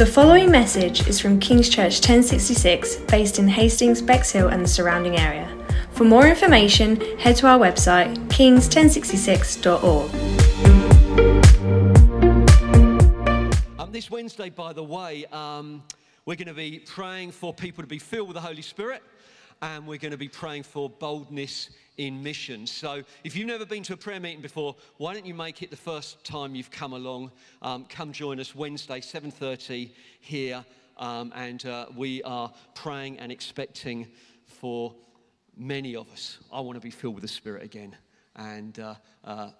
The following message is from King's Church 1066, based in Hastings, Bexhill, and the surrounding area. For more information, head to our website, kings1066.org. Um, this Wednesday, by the way, um, we're going to be praying for people to be filled with the Holy Spirit, and we're going to be praying for boldness in mission. So, if you've never been to a prayer meeting before, why don't you make it the first time you've come along? Um, come join us Wednesday, 7:30 here, um, and uh, we are praying and expecting for many of us. I want to be filled with the Spirit again, and uh, uh,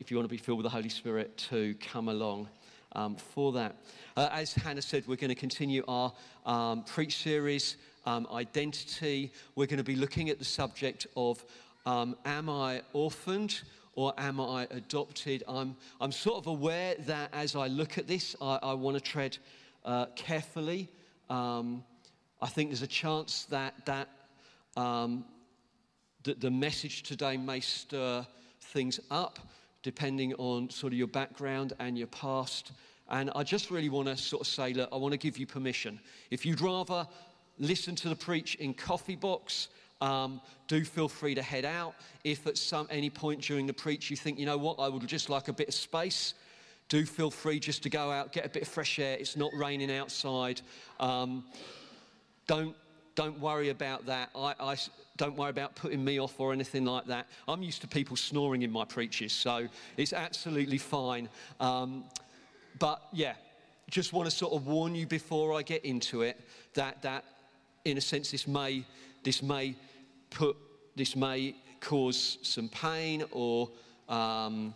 if you want to be filled with the Holy Spirit to come along. Um, for that. Uh, as Hannah said, we're going to continue our um, preach series um, identity. We're going to be looking at the subject of um, am I orphaned or am I adopted? I'm, I'm sort of aware that as I look at this, I, I want to tread uh, carefully. Um, I think there's a chance that, that, um, that the message today may stir things up depending on sort of your background and your past. And I just really want to sort of say, look, I want to give you permission. If you'd rather listen to the preach in coffee box. Um, do feel free to head out. If at some any point during the preach you think, you know what, I would just like a bit of space, do feel free just to go out, get a bit of fresh air. It's not raining outside. Um, don't don't worry about that. I, I, don't worry about putting me off or anything like that. I'm used to people snoring in my preaches, so it's absolutely fine. Um, but yeah, just want to sort of warn you before I get into it that that in a sense, this may, this may put, this may cause some pain or um,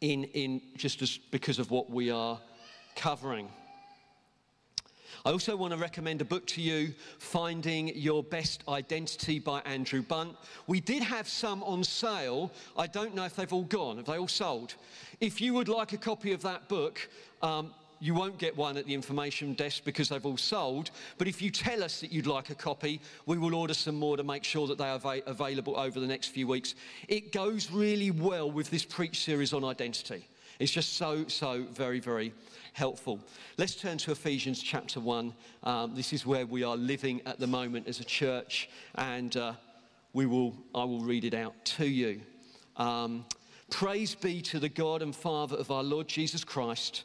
in, in just as because of what we are covering. I also want to recommend a book to you, Finding Your Best Identity by Andrew Bunt. We did have some on sale. I don't know if they've all gone. Have they all sold? If you would like a copy of that book, um, you won't get one at the information desk because they've all sold. But if you tell us that you'd like a copy, we will order some more to make sure that they are available over the next few weeks. It goes really well with this preach series on identity. It's just so, so very, very helpful. Let's turn to Ephesians chapter 1. Um, this is where we are living at the moment as a church, and uh, we will, I will read it out to you. Um, Praise be to the God and Father of our Lord Jesus Christ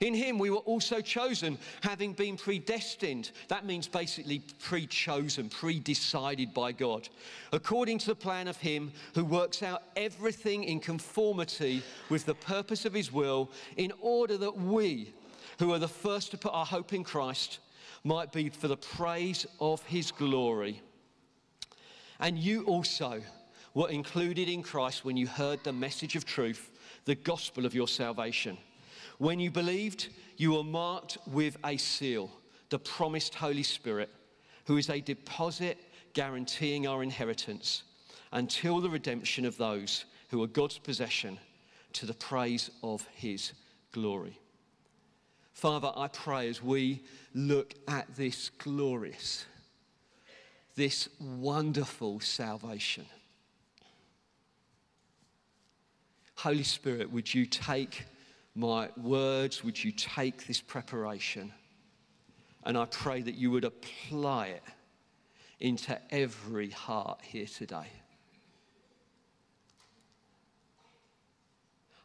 in him, we were also chosen, having been predestined. That means basically pre chosen, pre decided by God, according to the plan of him who works out everything in conformity with the purpose of his will, in order that we, who are the first to put our hope in Christ, might be for the praise of his glory. And you also were included in Christ when you heard the message of truth, the gospel of your salvation. When you believed, you were marked with a seal, the promised Holy Spirit, who is a deposit guaranteeing our inheritance until the redemption of those who are God's possession to the praise of his glory. Father, I pray as we look at this glorious, this wonderful salvation. Holy Spirit, would you take my words, would you take this preparation? And I pray that you would apply it into every heart here today.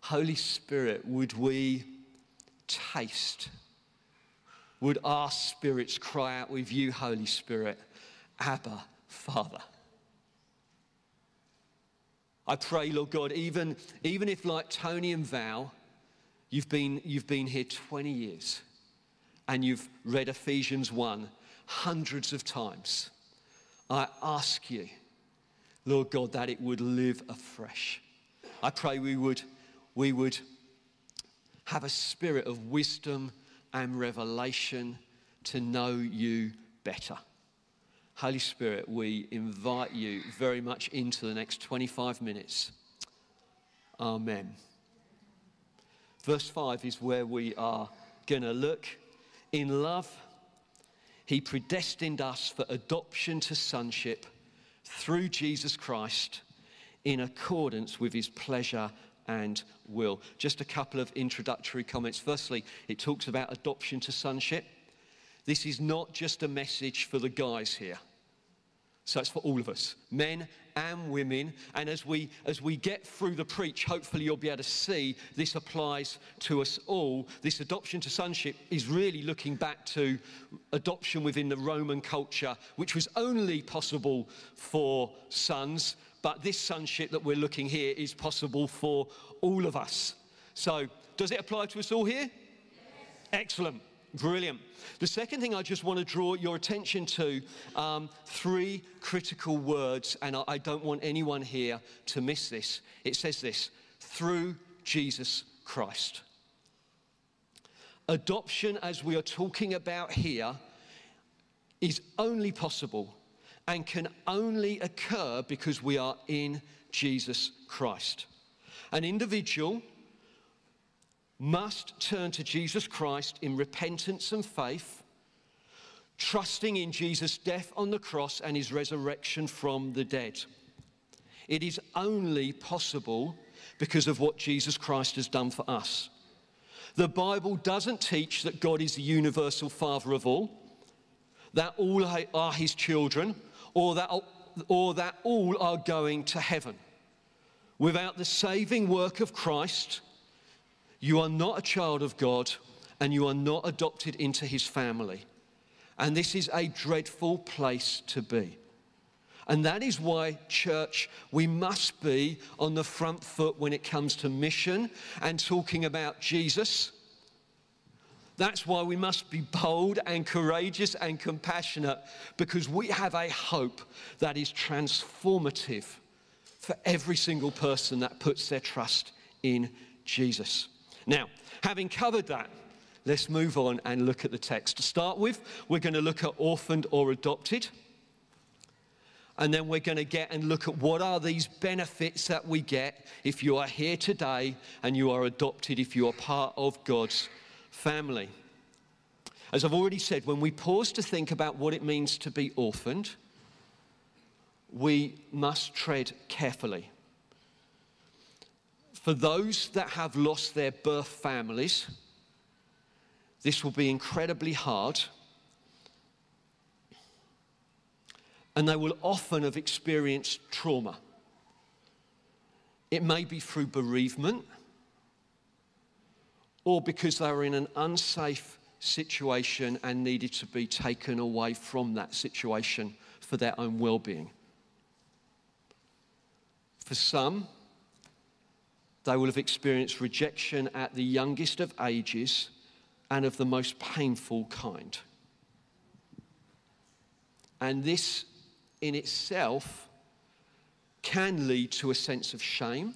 Holy Spirit, would we taste? Would our spirits cry out with you, Holy Spirit, Abba, Father? I pray, Lord God, even, even if like Tony and Val, you've been, you've been here 20 years and you've read Ephesians 1 hundreds of times, I ask you, Lord God, that it would live afresh. I pray we would, we would have a spirit of wisdom and revelation to know you better. Holy Spirit, we invite you very much into the next 25 minutes. Amen. Verse 5 is where we are going to look. In love, he predestined us for adoption to sonship through Jesus Christ in accordance with his pleasure and will. Just a couple of introductory comments. Firstly, it talks about adoption to sonship. This is not just a message for the guys here. So it's for all of us, men and women. And as we, as we get through the preach, hopefully you'll be able to see this applies to us all. This adoption to sonship is really looking back to adoption within the Roman culture, which was only possible for sons. But this sonship that we're looking here is possible for all of us. So, does it apply to us all here? Yes. Excellent. Brilliant. The second thing I just want to draw your attention to um, three critical words, and I, I don't want anyone here to miss this. It says this through Jesus Christ. Adoption, as we are talking about here, is only possible and can only occur because we are in Jesus Christ. An individual must turn to Jesus Christ in repentance and faith, trusting in Jesus' death on the cross and his resurrection from the dead. It is only possible because of what Jesus Christ has done for us. The Bible doesn't teach that God is the universal Father of all, that all are his children, or that, or that all are going to heaven. Without the saving work of Christ, you are not a child of God and you are not adopted into his family. And this is a dreadful place to be. And that is why, church, we must be on the front foot when it comes to mission and talking about Jesus. That's why we must be bold and courageous and compassionate because we have a hope that is transformative for every single person that puts their trust in Jesus. Now, having covered that, let's move on and look at the text. To start with, we're going to look at orphaned or adopted. And then we're going to get and look at what are these benefits that we get if you are here today and you are adopted, if you are part of God's family. As I've already said, when we pause to think about what it means to be orphaned, we must tread carefully. For those that have lost their birth families, this will be incredibly hard. And they will often have experienced trauma. It may be through bereavement or because they were in an unsafe situation and needed to be taken away from that situation for their own well being. For some, they will have experienced rejection at the youngest of ages and of the most painful kind. And this in itself can lead to a sense of shame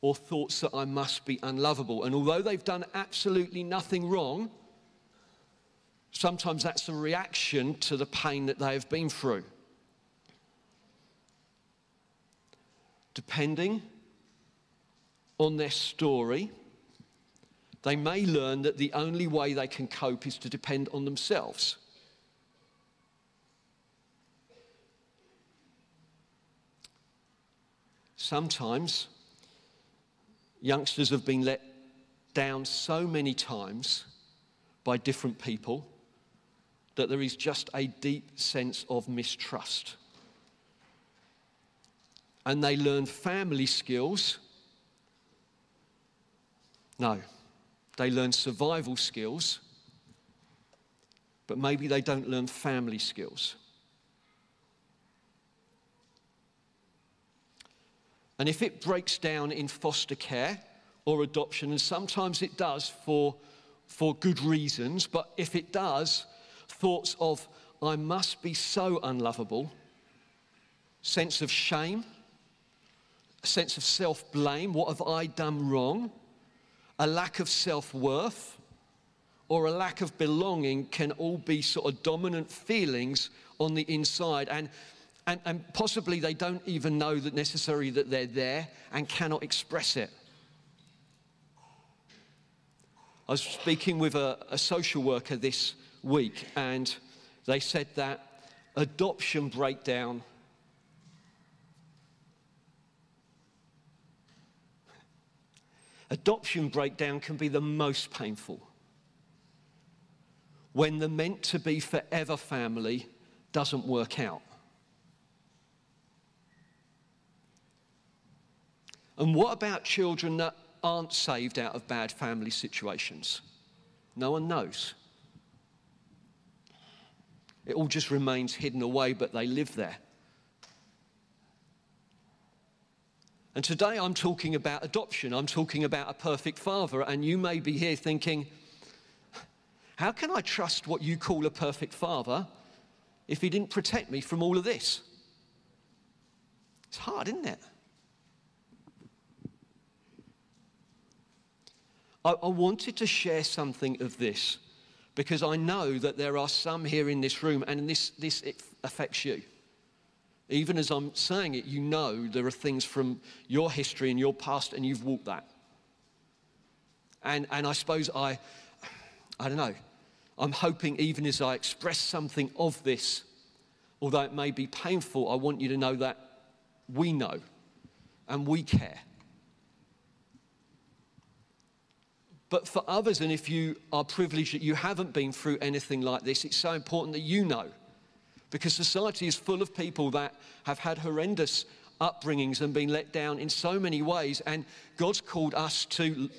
or thoughts that I must be unlovable. And although they've done absolutely nothing wrong, sometimes that's a reaction to the pain that they have been through. Depending on their story, they may learn that the only way they can cope is to depend on themselves. Sometimes youngsters have been let down so many times by different people that there is just a deep sense of mistrust. And they learn family skills no, they learn survival skills, but maybe they don't learn family skills. And if it breaks down in foster care or adoption, and sometimes it does for, for good reasons, but if it does, thoughts of, I must be so unlovable, sense of shame, sense of self blame, what have I done wrong, a lack of self worth, or a lack of belonging can all be sort of dominant feelings on the inside. And, and, and possibly they don't even know that necessarily that they're there and cannot express it. I was speaking with a, a social worker this week, and they said that adoption breakdown adoption breakdown can be the most painful when the meant to be forever family doesn't work out. And what about children that aren't saved out of bad family situations? No one knows. It all just remains hidden away, but they live there. And today I'm talking about adoption. I'm talking about a perfect father. And you may be here thinking, how can I trust what you call a perfect father if he didn't protect me from all of this? It's hard, isn't it? I, I wanted to share something of this because I know that there are some here in this room, and this, this affects you. Even as I'm saying it, you know there are things from your history and your past, and you've walked that. And, and I suppose I, I don't know, I'm hoping even as I express something of this, although it may be painful, I want you to know that we know and we care. But for others, and if you are privileged that you haven't been through anything like this, it's so important that you know. Because society is full of people that have had horrendous upbringings and been let down in so many ways. And God's called us to,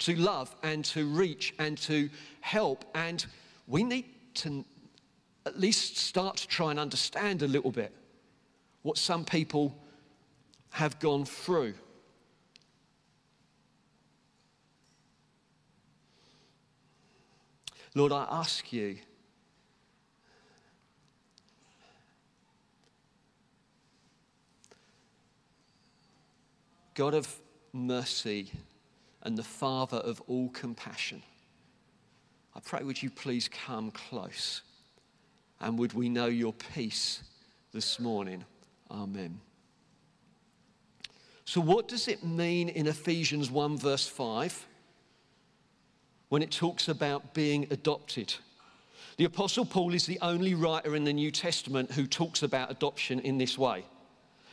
to love and to reach and to help. And we need to at least start to try and understand a little bit what some people have gone through. Lord, I ask you. God of mercy and the Father of all compassion. I pray, would you please come close? And would we know your peace this morning? Amen. So, what does it mean in Ephesians 1, verse 5, when it talks about being adopted? The Apostle Paul is the only writer in the New Testament who talks about adoption in this way.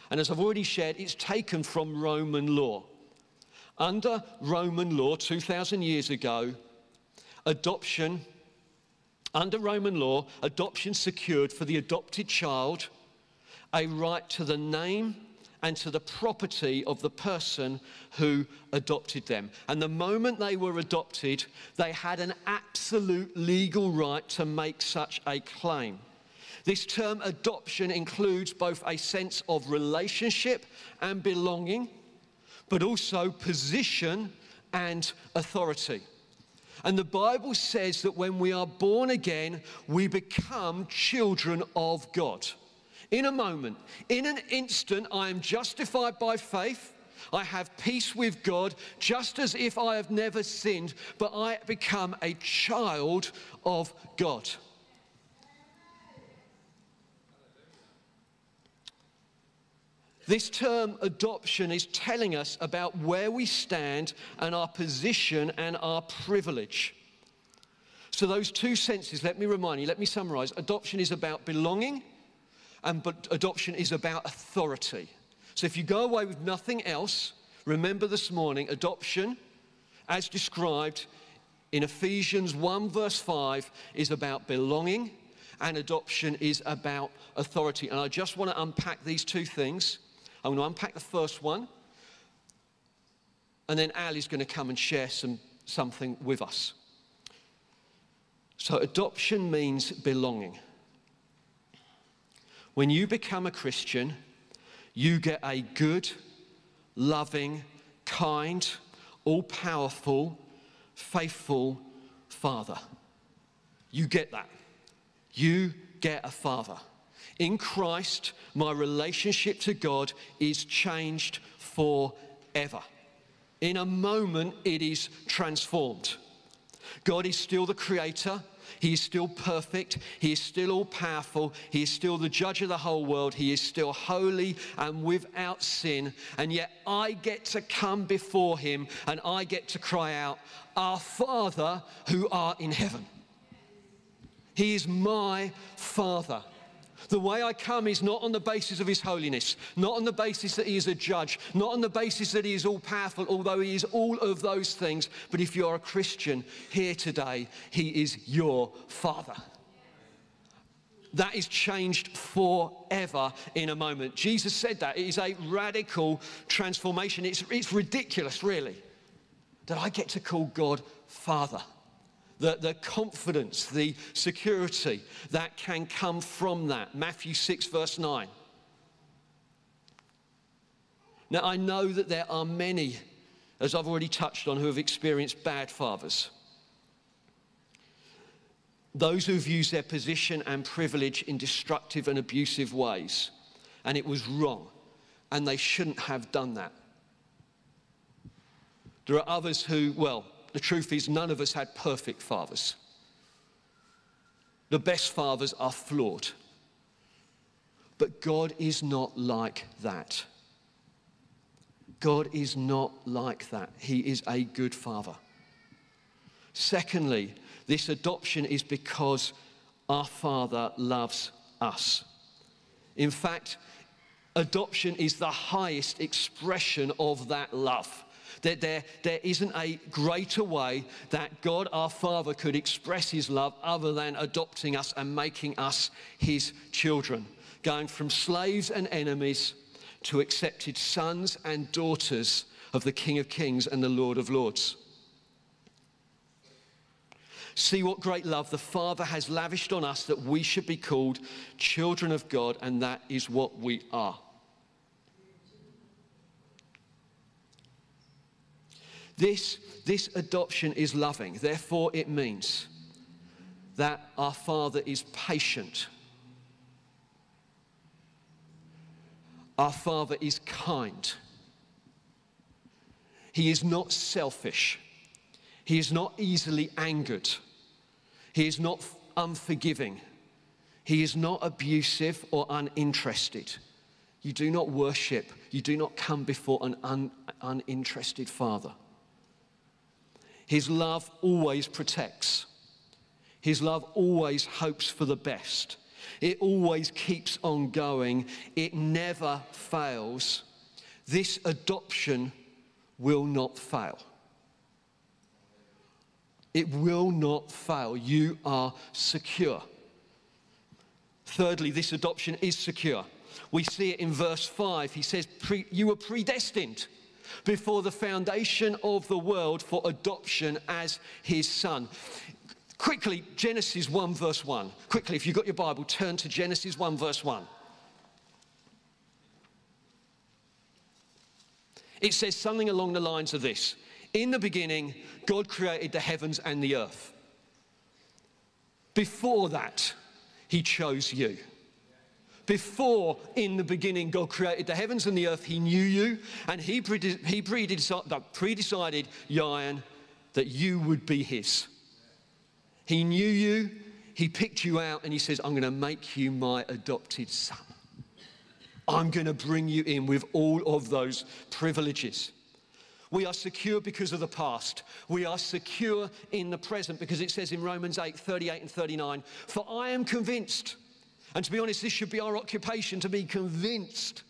And as I've already shared, it's taken from Roman law. Under Roman law, 2,000 years ago, adoption, under Roman law, adoption secured for the adopted child a right to the name and to the property of the person who adopted them. And the moment they were adopted, they had an absolute legal right to make such a claim. This term adoption includes both a sense of relationship and belonging, but also position and authority. And the Bible says that when we are born again, we become children of God. In a moment, in an instant, I am justified by faith. I have peace with God, just as if I have never sinned, but I become a child of God. This term adoption is telling us about where we stand and our position and our privilege. So, those two senses, let me remind you, let me summarize. Adoption is about belonging, and but adoption is about authority. So, if you go away with nothing else, remember this morning adoption, as described in Ephesians 1, verse 5, is about belonging, and adoption is about authority. And I just want to unpack these two things I'm going to unpack the first one, and then Ali's going to come and share some, something with us. So, adoption means belonging. When you become a Christian, you get a good, loving, kind, all powerful, faithful Father. You get that. You get a Father. In Christ, my relationship to God is changed forever. In a moment, it is transformed. God is still the creator. He is still perfect. He is still all powerful. He is still the judge of the whole world. He is still holy and without sin. And yet I get to come before him and I get to cry out, Our Father who art in heaven. He is my Father. The way I come is not on the basis of his holiness, not on the basis that he is a judge, not on the basis that he is all powerful, although he is all of those things. But if you're a Christian here today, he is your father. That is changed forever in a moment. Jesus said that. It is a radical transformation. It's, it's ridiculous, really, that I get to call God Father the, the confidence, the security that can come from that. Matthew 6, verse 9. Now, I know that there are many, as I've already touched on, who have experienced bad fathers. Those who've used their position and privilege in destructive and abusive ways. And it was wrong. And they shouldn't have done that. There are others who, well, the truth is, none of us had perfect fathers. The best fathers are flawed. But God is not like that. God is not like that. He is a good father. Secondly, this adoption is because our Father loves us. In fact, adoption is the highest expression of that love. That there, there isn't a greater way that God our Father could express his love other than adopting us and making us his children. Going from slaves and enemies to accepted sons and daughters of the King of Kings and the Lord of Lords. See what great love the Father has lavished on us that we should be called children of God, and that is what we are. This, this adoption is loving. Therefore, it means that our Father is patient. Our Father is kind. He is not selfish. He is not easily angered. He is not unforgiving. He is not abusive or uninterested. You do not worship, you do not come before an un, uninterested Father. His love always protects. His love always hopes for the best. It always keeps on going. It never fails. This adoption will not fail. It will not fail. You are secure. Thirdly, this adoption is secure. We see it in verse 5. He says, You were predestined before the foundation of the world for adoption as his son. Quickly, Genesis 1, verse 1. Quickly, if you've got your Bible, turn to Genesis 1, verse 1. It says something along the lines of this In the beginning, God created the heavens and the earth. Before that, he chose you. Before, in the beginning, God created the heavens and the earth, He knew you, and He, he pre-decided, Yayan, that you would be His. He knew you, He picked you out, and He says, I'm going to make you my adopted son. I'm going to bring you in with all of those privileges. We are secure because of the past. We are secure in the present because it says in Romans 8 38 and 39, For I am convinced and to be honest, this should be our occupation to be convinced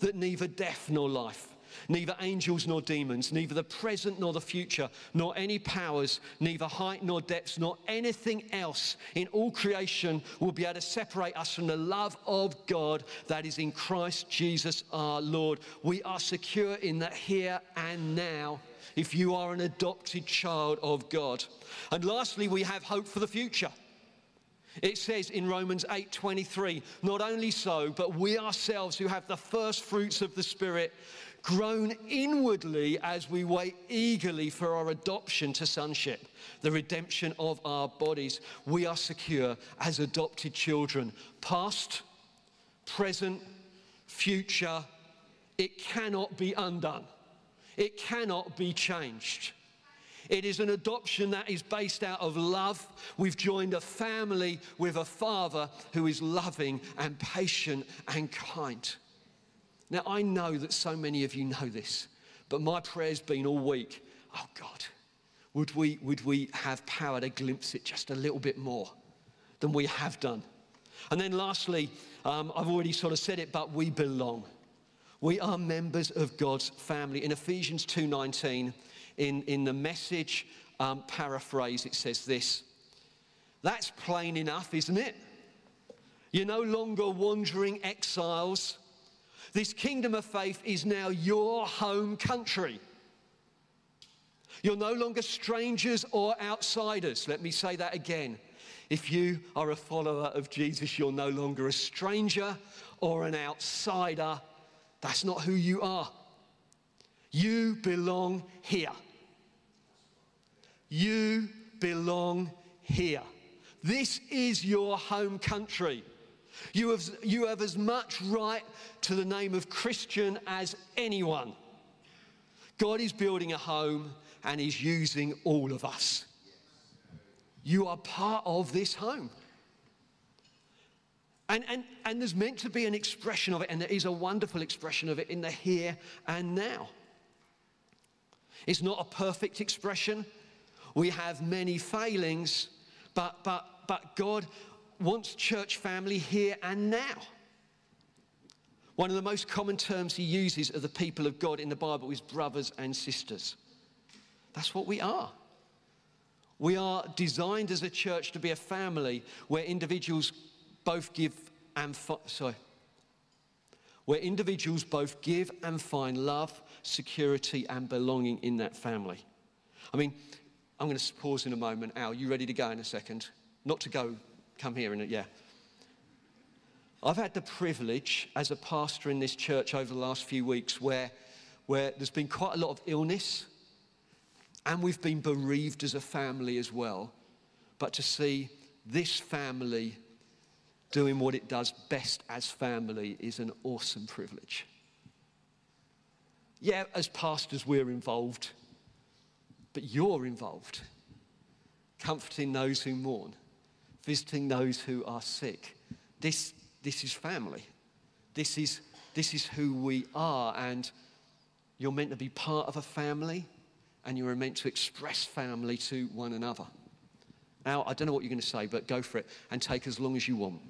that neither death nor life, neither angels nor demons, neither the present nor the future, nor any powers, neither height nor depths, nor anything else in all creation will be able to separate us from the love of God that is in Christ Jesus our Lord. We are secure in that here and now if you are an adopted child of God. And lastly, we have hope for the future. It says in Romans 8:23, not only so, but we ourselves who have the first fruits of the Spirit groan inwardly as we wait eagerly for our adoption to sonship, the redemption of our bodies. We are secure as adopted children, past, present, future. It cannot be undone. It cannot be changed. It is an adoption that is based out of love. We've joined a family with a father who is loving and patient and kind. Now, I know that so many of you know this, but my prayer's been all week oh God, would we, would we have power to glimpse it just a little bit more than we have done? And then lastly, um, I've already sort of said it, but we belong. We are members of God's family. In Ephesians 2:19, in, in the message um, paraphrase, it says this. That's plain enough, isn't it? You're no longer wandering exiles. This kingdom of faith is now your home country. You're no longer strangers or outsiders. Let me say that again. If you are a follower of Jesus, you're no longer a stranger or an outsider. That's not who you are. You belong here. You belong here. This is your home country. You have, you have as much right to the name of Christian as anyone. God is building a home and He's using all of us. You are part of this home. And, and, and there's meant to be an expression of it, and there is a wonderful expression of it in the here and now. It's not a perfect expression. We have many failings, but, but, but God wants church family here and now. One of the most common terms he uses of the people of God in the Bible is brothers and sisters. That's what we are. We are designed as a church to be a family where individuals both give and fi- sorry, where individuals both give and find love, security, and belonging in that family. I mean, I'm going to pause in a moment. Al, you ready to go in a second? Not to go, come here in a, yeah. I've had the privilege as a pastor in this church over the last few weeks where, where there's been quite a lot of illness and we've been bereaved as a family as well. But to see this family doing what it does best as family is an awesome privilege. Yeah, as pastors, we're involved, but you're involved, comforting those who mourn, visiting those who are sick. This, this is family. This is, this is who we are, and you're meant to be part of a family, and you are meant to express family to one another. Now, I don't know what you're going to say, but go for it and take as long as you want.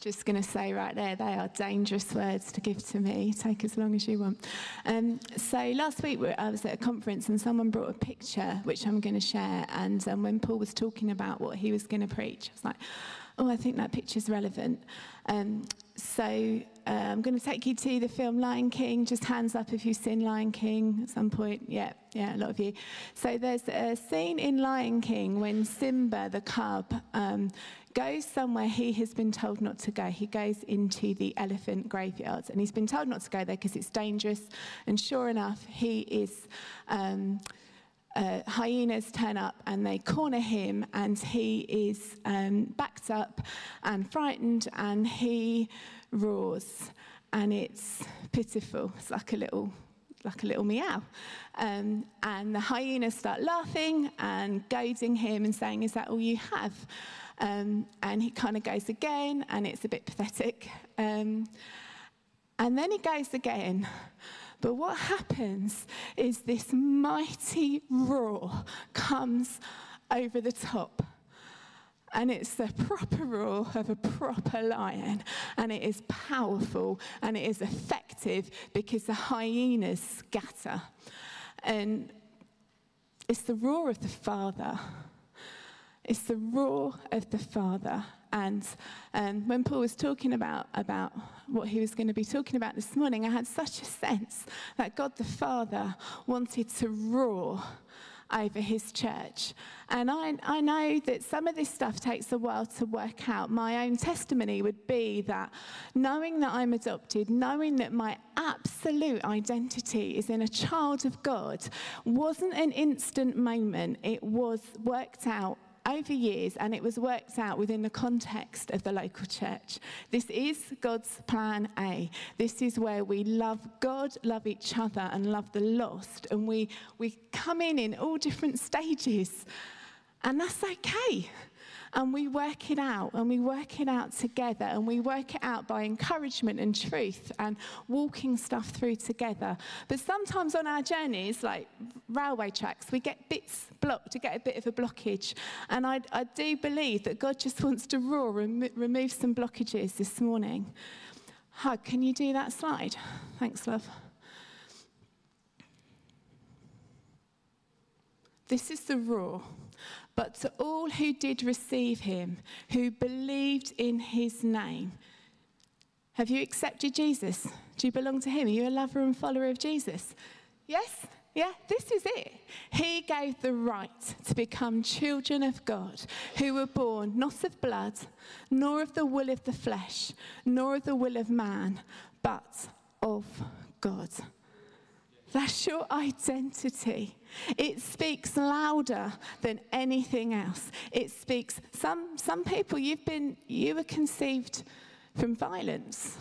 Just going to say right there, they are dangerous words to give to me. Take as long as you want. Um, so last week I was at a conference and someone brought a picture which I'm going to share. And um, when Paul was talking about what he was going to preach, I was like, oh, I think that picture's relevant. Um, so uh, I'm going to take you to the film Lion King. Just hands up if you've seen Lion King at some point. Yeah, yeah, a lot of you. So there's a scene in Lion King when Simba, the cub, um, goes somewhere he has been told not to go. He goes into the elephant graveyards, and he's been told not to go there because it's dangerous. And sure enough, he is. Um, uh, hyenas turn up and they corner him, and he is um, backed up and frightened, and he roars, and it's pitiful. It's like a little like a little meow. Um, and the hyenas start laughing and goading him and saying, Is that all you have? Um, and he kind of goes again, and it's a bit pathetic. Um, and then he goes again. But what happens is this mighty roar comes over the top. And it's the proper roar of a proper lion. And it is powerful and it is effective because the hyenas scatter. And it's the roar of the Father it's the roar of the Father. And um, when Paul was talking about, about what he was going to be talking about this morning, I had such a sense that God the Father wanted to roar over his church. And I, I know that some of this stuff takes a while to work out. My own testimony would be that knowing that I'm adopted, knowing that my absolute identity is in a child of God, wasn't an instant moment. It was worked out over years and it was worked out within the context of the local church. This is God's plan A. This is where we love God, love each other, and love the lost. And we, we come in in all different stages. And that's okay and we work it out and we work it out together and we work it out by encouragement and truth and walking stuff through together. But sometimes on our journeys, like railway tracks, we get bits blocked, to get a bit of a blockage. And I, I do believe that God just wants to roar and remove some blockages this morning. Hug, can you do that slide? Thanks, love. This is the roar but to all who did receive him, who believed in his name. Have you accepted Jesus? Do you belong to him? Are you a lover and follower of Jesus? Yes? Yeah, this is it. He gave the right to become children of God who were born not of blood, nor of the will of the flesh, nor of the will of man, but of God. That's your identity. It speaks louder than anything else. It speaks, some, some people, you've been, you were conceived from violence.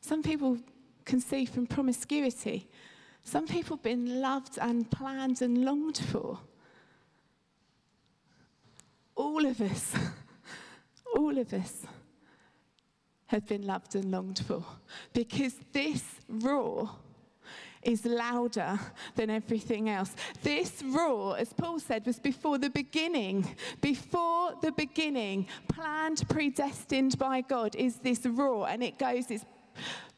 Some people conceived from promiscuity. Some people have been loved and planned and longed for. All of us, all of us have been loved and longed for because this roar is louder than everything else. This roar, as Paul said, was before the beginning. Before the beginning, planned, predestined by God, is this roar. And it goes, it's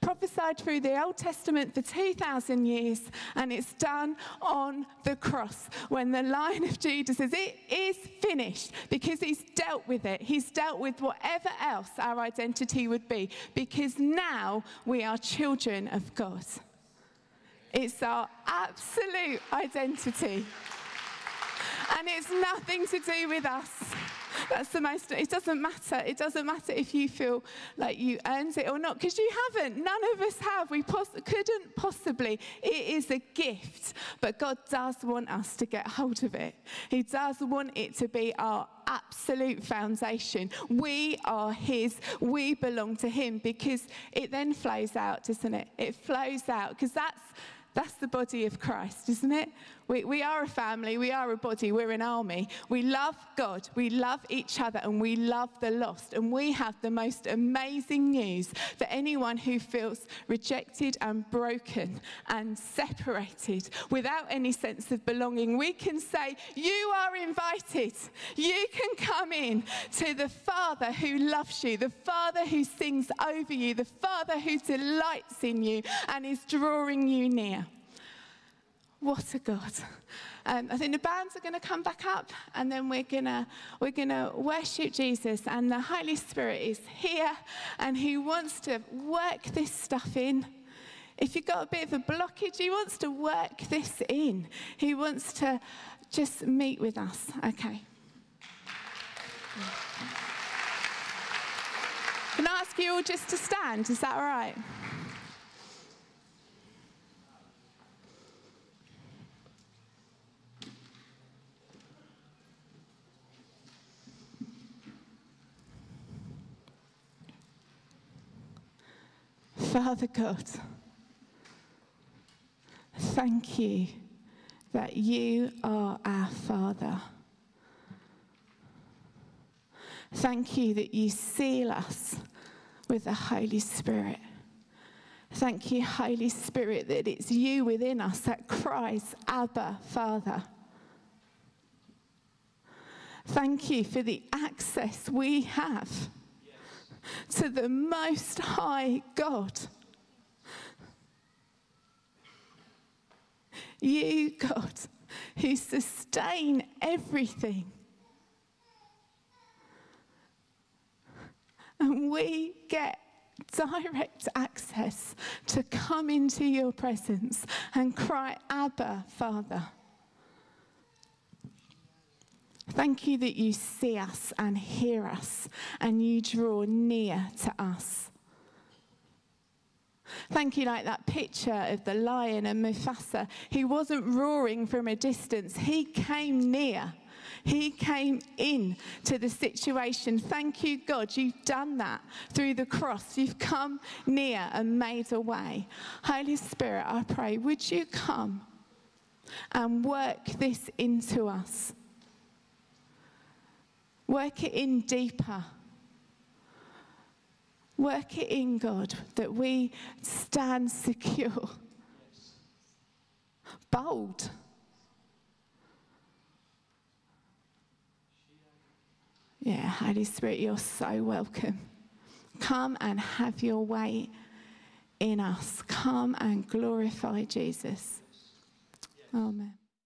prophesied through the Old Testament for 2,000 years, and it's done on the cross when the Lion of Judah says, It is finished, because he's dealt with it. He's dealt with whatever else our identity would be, because now we are children of God. It's our absolute identity. And it's nothing to do with us. That's the most, it doesn't matter. It doesn't matter if you feel like you earned it or not, because you haven't. None of us have. We couldn't possibly. It is a gift, but God does want us to get hold of it. He does want it to be our absolute foundation. We are His. We belong to Him because it then flows out, doesn't it? It flows out because that's that's the body of Christ, isn't it? We, we are a family, we are a body, we're an army. We love God, we love each other, and we love the lost. And we have the most amazing news that anyone who feels rejected and broken and separated without any sense of belonging, we can say, You are invited. You can come in to the Father who loves you, the Father who sings over you, the Father who delights in you and is drawing you near. What a God. Um, I think the bands are going to come back up and then we're going we're going to worship Jesus and the Holy Spirit is here and he wants to work this stuff in. If you've got a bit of a blockage, he wants to work this in. He wants to just meet with us. Okay. Can I ask you all just to stand? Is that all right? Father God, thank you that you are our Father. Thank you that you seal us with the Holy Spirit. Thank you, Holy Spirit, that it's you within us that cries, Abba, Father. Thank you for the access we have to the Most High God. You, God, who sustain everything. And we get direct access to come into your presence and cry, Abba, Father. Thank you that you see us and hear us and you draw near to us. Thank you, like that picture of the lion and Mufasa. He wasn't roaring from a distance, he came near. He came in to the situation. Thank you, God. You've done that through the cross. You've come near and made a way. Holy Spirit, I pray, would you come and work this into us? Work it in deeper. Work it in, God, that we stand secure, bold. Yeah, Holy Spirit, you're so welcome. Come and have your way in us. Come and glorify Jesus. Amen.